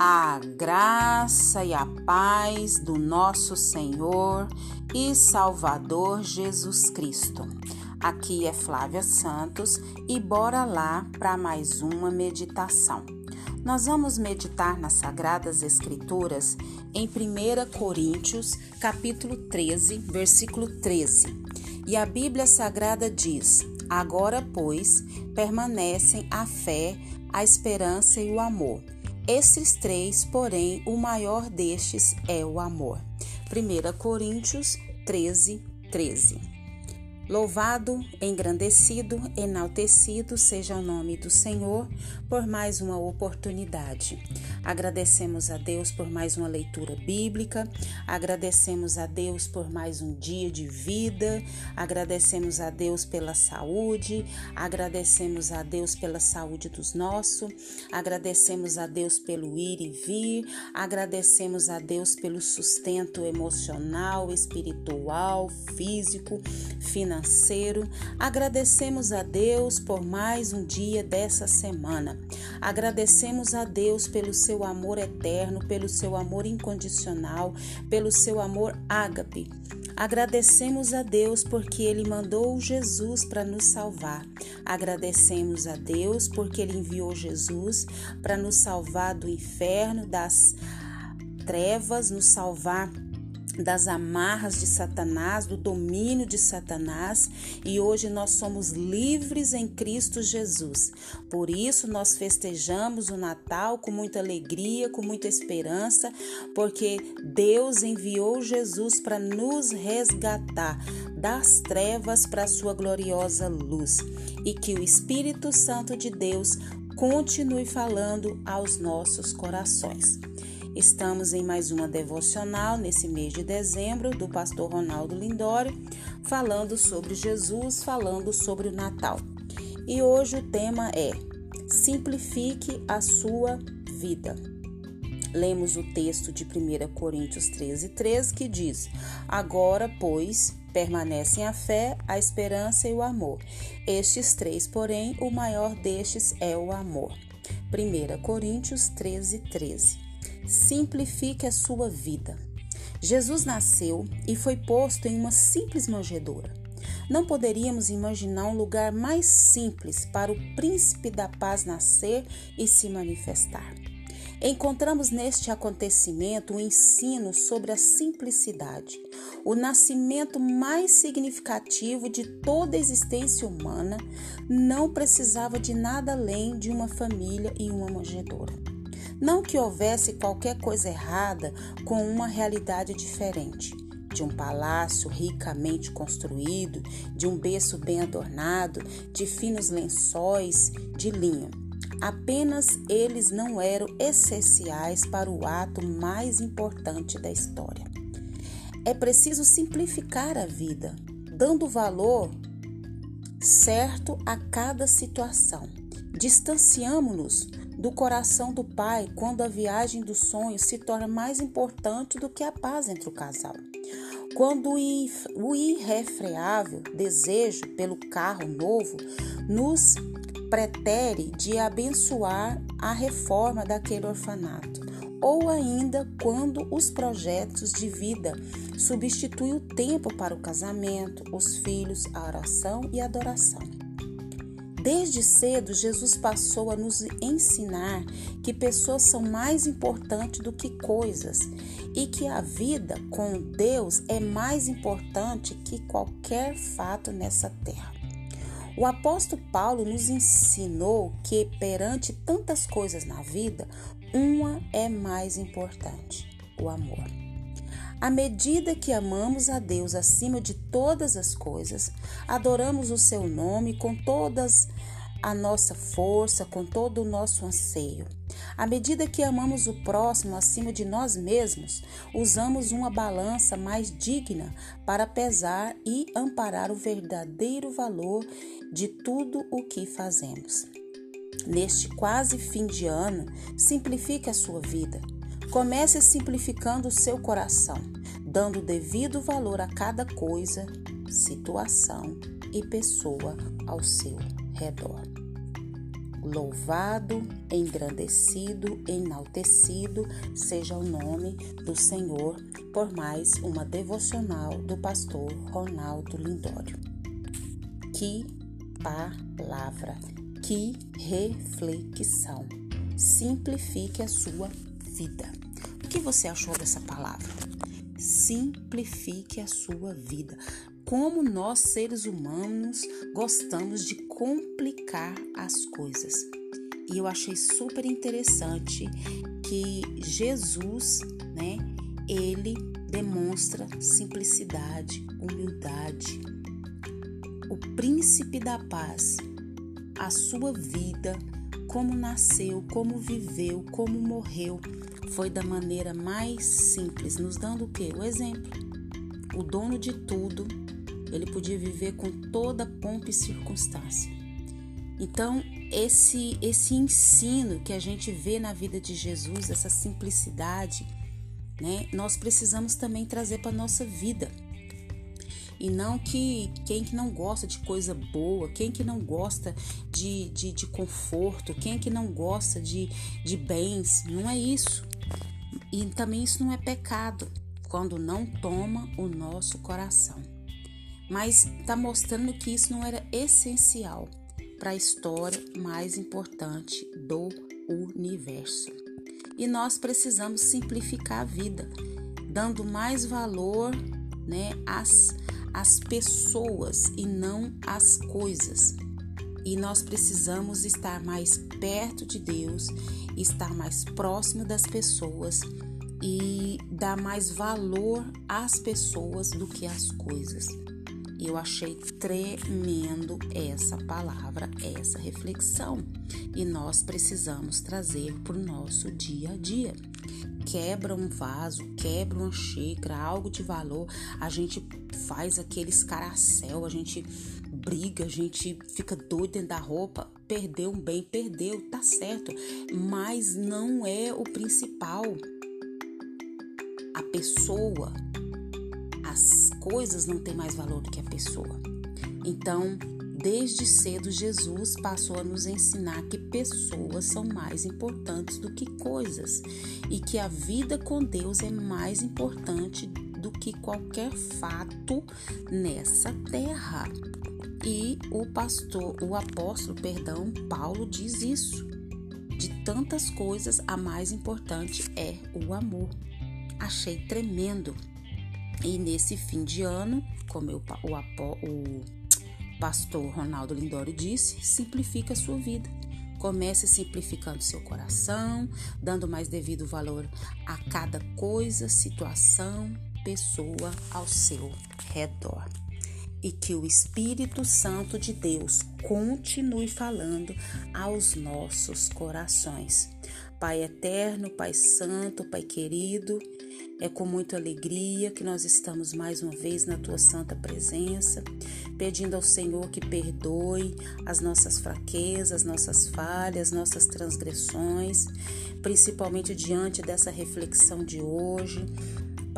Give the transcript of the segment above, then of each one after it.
a graça e a paz do nosso Senhor e Salvador Jesus Cristo. Aqui é Flávia Santos e bora lá para mais uma meditação. Nós vamos meditar nas Sagradas Escrituras em 1 Coríntios, capítulo 13, versículo 13. E a Bíblia Sagrada diz: Agora, pois, permanecem a fé, a esperança e o amor esses três, porém, o maior destes é o amor. 1 Coríntios 13, 13. Louvado, engrandecido, enaltecido seja o nome do Senhor por mais uma oportunidade. Agradecemos a Deus por mais uma leitura bíblica, agradecemos a Deus por mais um dia de vida, agradecemos a Deus pela saúde, agradecemos a Deus pela saúde dos nossos, agradecemos a Deus pelo ir e vir, agradecemos a Deus pelo sustento emocional, espiritual, físico, financeiro. Agradecemos a Deus por mais um dia dessa semana. Agradecemos a Deus pelo seu amor eterno, pelo seu amor incondicional, pelo seu amor ágape. Agradecemos a Deus porque Ele mandou Jesus para nos salvar. Agradecemos a Deus porque Ele enviou Jesus para nos salvar do inferno, das trevas, nos salvar das amarras de Satanás, do domínio de Satanás, e hoje nós somos livres em Cristo Jesus. Por isso nós festejamos o Natal com muita alegria, com muita esperança, porque Deus enviou Jesus para nos resgatar das trevas para a sua gloriosa luz, e que o Espírito Santo de Deus continue falando aos nossos corações. Estamos em mais uma devocional nesse mês de dezembro do pastor Ronaldo Lindório, falando sobre Jesus, falando sobre o Natal. E hoje o tema é Simplifique a sua vida. Lemos o texto de 1 Coríntios 13, 13 que diz: Agora, pois, permanecem a fé, a esperança e o amor. Estes três, porém, o maior destes é o amor. 1 Coríntios 13, 13. Simplifique a sua vida. Jesus nasceu e foi posto em uma simples manjedoura. Não poderíamos imaginar um lugar mais simples para o príncipe da paz nascer e se manifestar. Encontramos neste acontecimento um ensino sobre a simplicidade, o nascimento mais significativo de toda a existência humana não precisava de nada além de uma família e uma manjedoura. Não que houvesse qualquer coisa errada com uma realidade diferente, de um palácio ricamente construído, de um berço bem adornado, de finos lençóis de linho. Apenas eles não eram essenciais para o ato mais importante da história. É preciso simplificar a vida, dando valor certo a cada situação. Distanciamos-nos do coração do pai quando a viagem dos sonhos se torna mais importante do que a paz entre o casal. Quando o irrefreável desejo pelo carro novo nos pretere de abençoar a reforma daquele orfanato, ou ainda quando os projetos de vida substituem o tempo para o casamento, os filhos, a oração e a adoração. Desde cedo, Jesus passou a nos ensinar que pessoas são mais importantes do que coisas e que a vida com Deus é mais importante que qualquer fato nessa terra. O apóstolo Paulo nos ensinou que, perante tantas coisas na vida, uma é mais importante: o amor. À medida que amamos a Deus acima de todas as coisas, adoramos o seu nome com todas a nossa força, com todo o nosso anseio. À medida que amamos o próximo acima de nós mesmos, usamos uma balança mais digna para pesar e amparar o verdadeiro valor de tudo o que fazemos. Neste quase fim de ano, simplifique a sua vida. Comece simplificando o seu coração, dando devido valor a cada coisa, situação e pessoa ao seu redor. Louvado, engrandecido, enaltecido seja o nome do Senhor por mais uma devocional do pastor Ronaldo Lindório. Que palavra, que reflexão. Simplifique a sua vida. Que você achou dessa palavra? Simplifique a sua vida como nós seres humanos gostamos de complicar as coisas. E eu achei super interessante que Jesus, né, ele demonstra simplicidade, humildade. O príncipe da paz, a sua vida, como nasceu, como viveu, como morreu, foi da maneira mais simples, nos dando o que? O exemplo. O dono de tudo ele podia viver com toda pompa e circunstância. Então, esse esse ensino que a gente vê na vida de Jesus, essa simplicidade, né, nós precisamos também trazer para nossa vida. E não que quem que não gosta de coisa boa, quem que não gosta de, de, de conforto, quem que não gosta de, de bens, não é isso. E também isso não é pecado quando não toma o nosso coração mas está mostrando que isso não era essencial para a história mais importante do universo. E nós precisamos simplificar a vida, dando mais valor né, às, às pessoas e não às coisas. E nós precisamos estar mais perto de Deus, estar mais próximo das pessoas e dar mais valor às pessoas do que às coisas. Eu achei tremendo essa palavra, essa reflexão. E nós precisamos trazer para o nosso dia a dia. Quebra um vaso, quebra uma xícara, algo de valor, a gente faz aquele escaracel, a gente briga, a gente fica doido dentro da roupa. Perdeu um bem, perdeu, tá certo, mas não é o principal. A pessoa as coisas não têm mais valor do que a pessoa. Então, desde cedo, Jesus passou a nos ensinar que pessoas são mais importantes do que coisas e que a vida com Deus é mais importante do que qualquer fato nessa terra. E o pastor, o apóstolo, perdão, Paulo diz isso. De tantas coisas, a mais importante é o amor. Achei tremendo. E nesse fim de ano, como eu, o, o pastor Ronaldo Lindório disse, simplifica a sua vida. Comece simplificando seu coração, dando mais devido valor a cada coisa, situação, pessoa ao seu redor. E que o Espírito Santo de Deus continue falando aos nossos corações. Pai eterno, Pai santo, Pai querido, é com muita alegria que nós estamos mais uma vez na tua santa presença, pedindo ao Senhor que perdoe as nossas fraquezas, nossas falhas, nossas transgressões, principalmente diante dessa reflexão de hoje.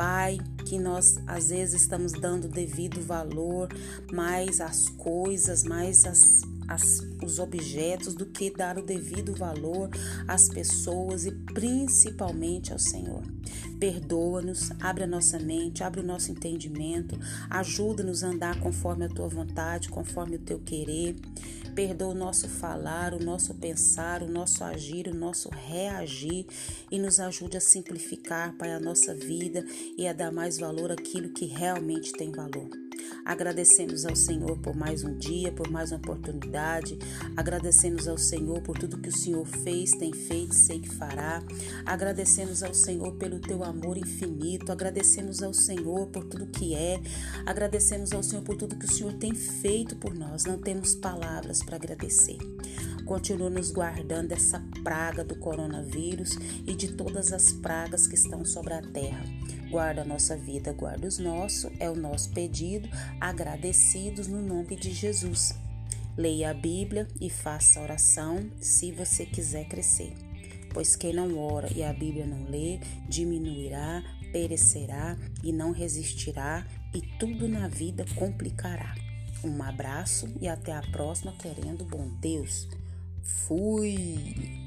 Pai, que nós às vezes estamos dando devido valor mais às coisas, mais às as, os objetos do que dar o devido valor às pessoas e principalmente ao Senhor. Perdoa-nos, abre a nossa mente, abre o nosso entendimento, ajuda-nos a andar conforme a tua vontade, conforme o teu querer. Perdoa o nosso falar, o nosso pensar, o nosso agir, o nosso reagir e nos ajude a simplificar, Pai, a nossa vida e a dar mais valor àquilo que realmente tem valor. Agradecemos ao Senhor por mais um dia, por mais uma oportunidade. Agradecemos ao Senhor por tudo que o Senhor fez, tem feito, sei que fará. Agradecemos ao Senhor pelo teu amor infinito. Agradecemos ao Senhor por tudo que é. Agradecemos ao Senhor por tudo que o Senhor tem feito por nós. Não temos palavras para agradecer. Continua nos guardando dessa praga do coronavírus e de todas as pragas que estão sobre a terra. Guarda a nossa vida, guarda os nossos, é o nosso pedido, agradecidos no nome de Jesus. Leia a Bíblia e faça a oração se você quiser crescer. Pois quem não ora e a Bíblia não lê, diminuirá, perecerá e não resistirá, e tudo na vida complicará. Um abraço e até a próxima, querendo bom Deus. Fui!